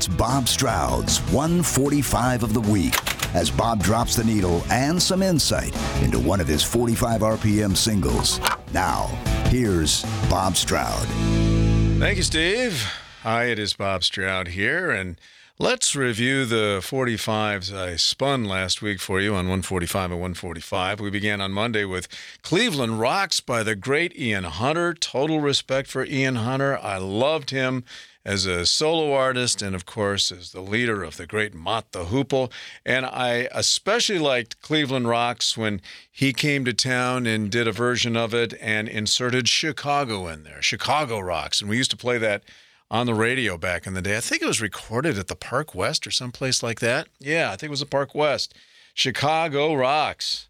It's Bob Stroud's 145 of the week as Bob drops the needle and some insight into one of his 45 RPM singles. Now, here's Bob Stroud. Thank you, Steve. Hi, it is Bob Stroud here, and let's review the 45s I spun last week for you on 145 and 145. We began on Monday with Cleveland Rocks by the great Ian Hunter. Total respect for Ian Hunter. I loved him as a solo artist and, of course, as the leader of the great Mott the Hoople. And I especially liked Cleveland Rocks when he came to town and did a version of it and inserted Chicago in there, Chicago Rocks. And we used to play that on the radio back in the day. I think it was recorded at the Park West or someplace like that. Yeah, I think it was the Park West. Chicago Rocks.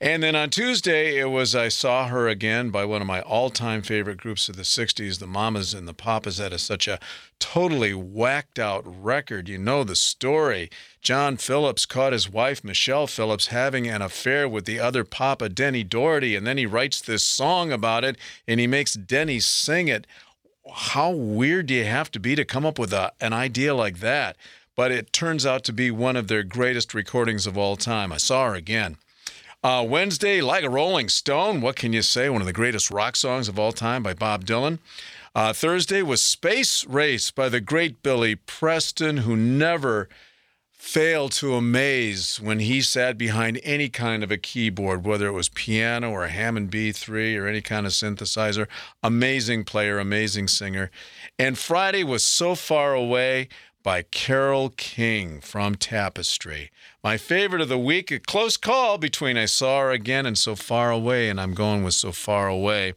And then on Tuesday, it was I Saw Her Again by one of my all time favorite groups of the 60s, the Mamas and the Papas. That is such a totally whacked out record. You know the story. John Phillips caught his wife, Michelle Phillips, having an affair with the other Papa, Denny Doherty, and then he writes this song about it and he makes Denny sing it. How weird do you have to be to come up with a, an idea like that? But it turns out to be one of their greatest recordings of all time. I saw her again. Uh, Wednesday, Like a Rolling Stone. What can you say? One of the greatest rock songs of all time by Bob Dylan. Uh, Thursday was Space Race by the great Billy Preston, who never failed to amaze when he sat behind any kind of a keyboard, whether it was piano or a Hammond B3 or any kind of synthesizer. Amazing player, amazing singer. And Friday was So Far Away by Carole King from Tapestry. My favorite of the week, a close call between I Saw Her Again and So Far Away, and I'm going with So Far Away.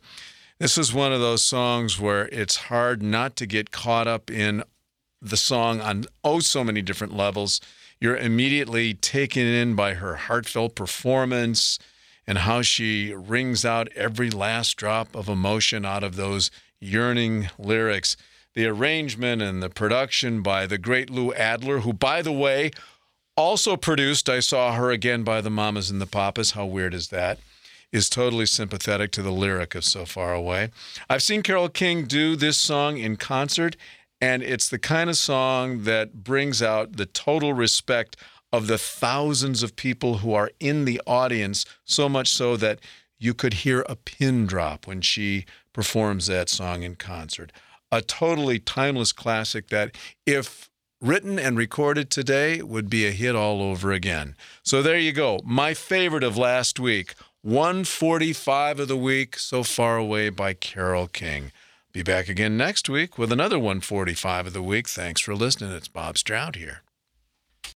This is one of those songs where it's hard not to get caught up in the song on oh so many different levels. You're immediately taken in by her heartfelt performance and how she wrings out every last drop of emotion out of those yearning lyrics the arrangement and the production by the great Lou Adler, who, by the way, also produced I Saw Her Again by the Mamas and the Papas. How weird is that? Is totally sympathetic to the lyric of So Far Away. I've seen Carole King do this song in concert, and it's the kind of song that brings out the total respect of the thousands of people who are in the audience, so much so that you could hear a pin drop when she performs that song in concert a totally timeless classic that, if written and recorded today, would be a hit all over again. So there you go. My favorite of last week, 145 of the week, So Far Away by Carole King. Be back again next week with another 145 of the week. Thanks for listening. It's Bob Stroud here.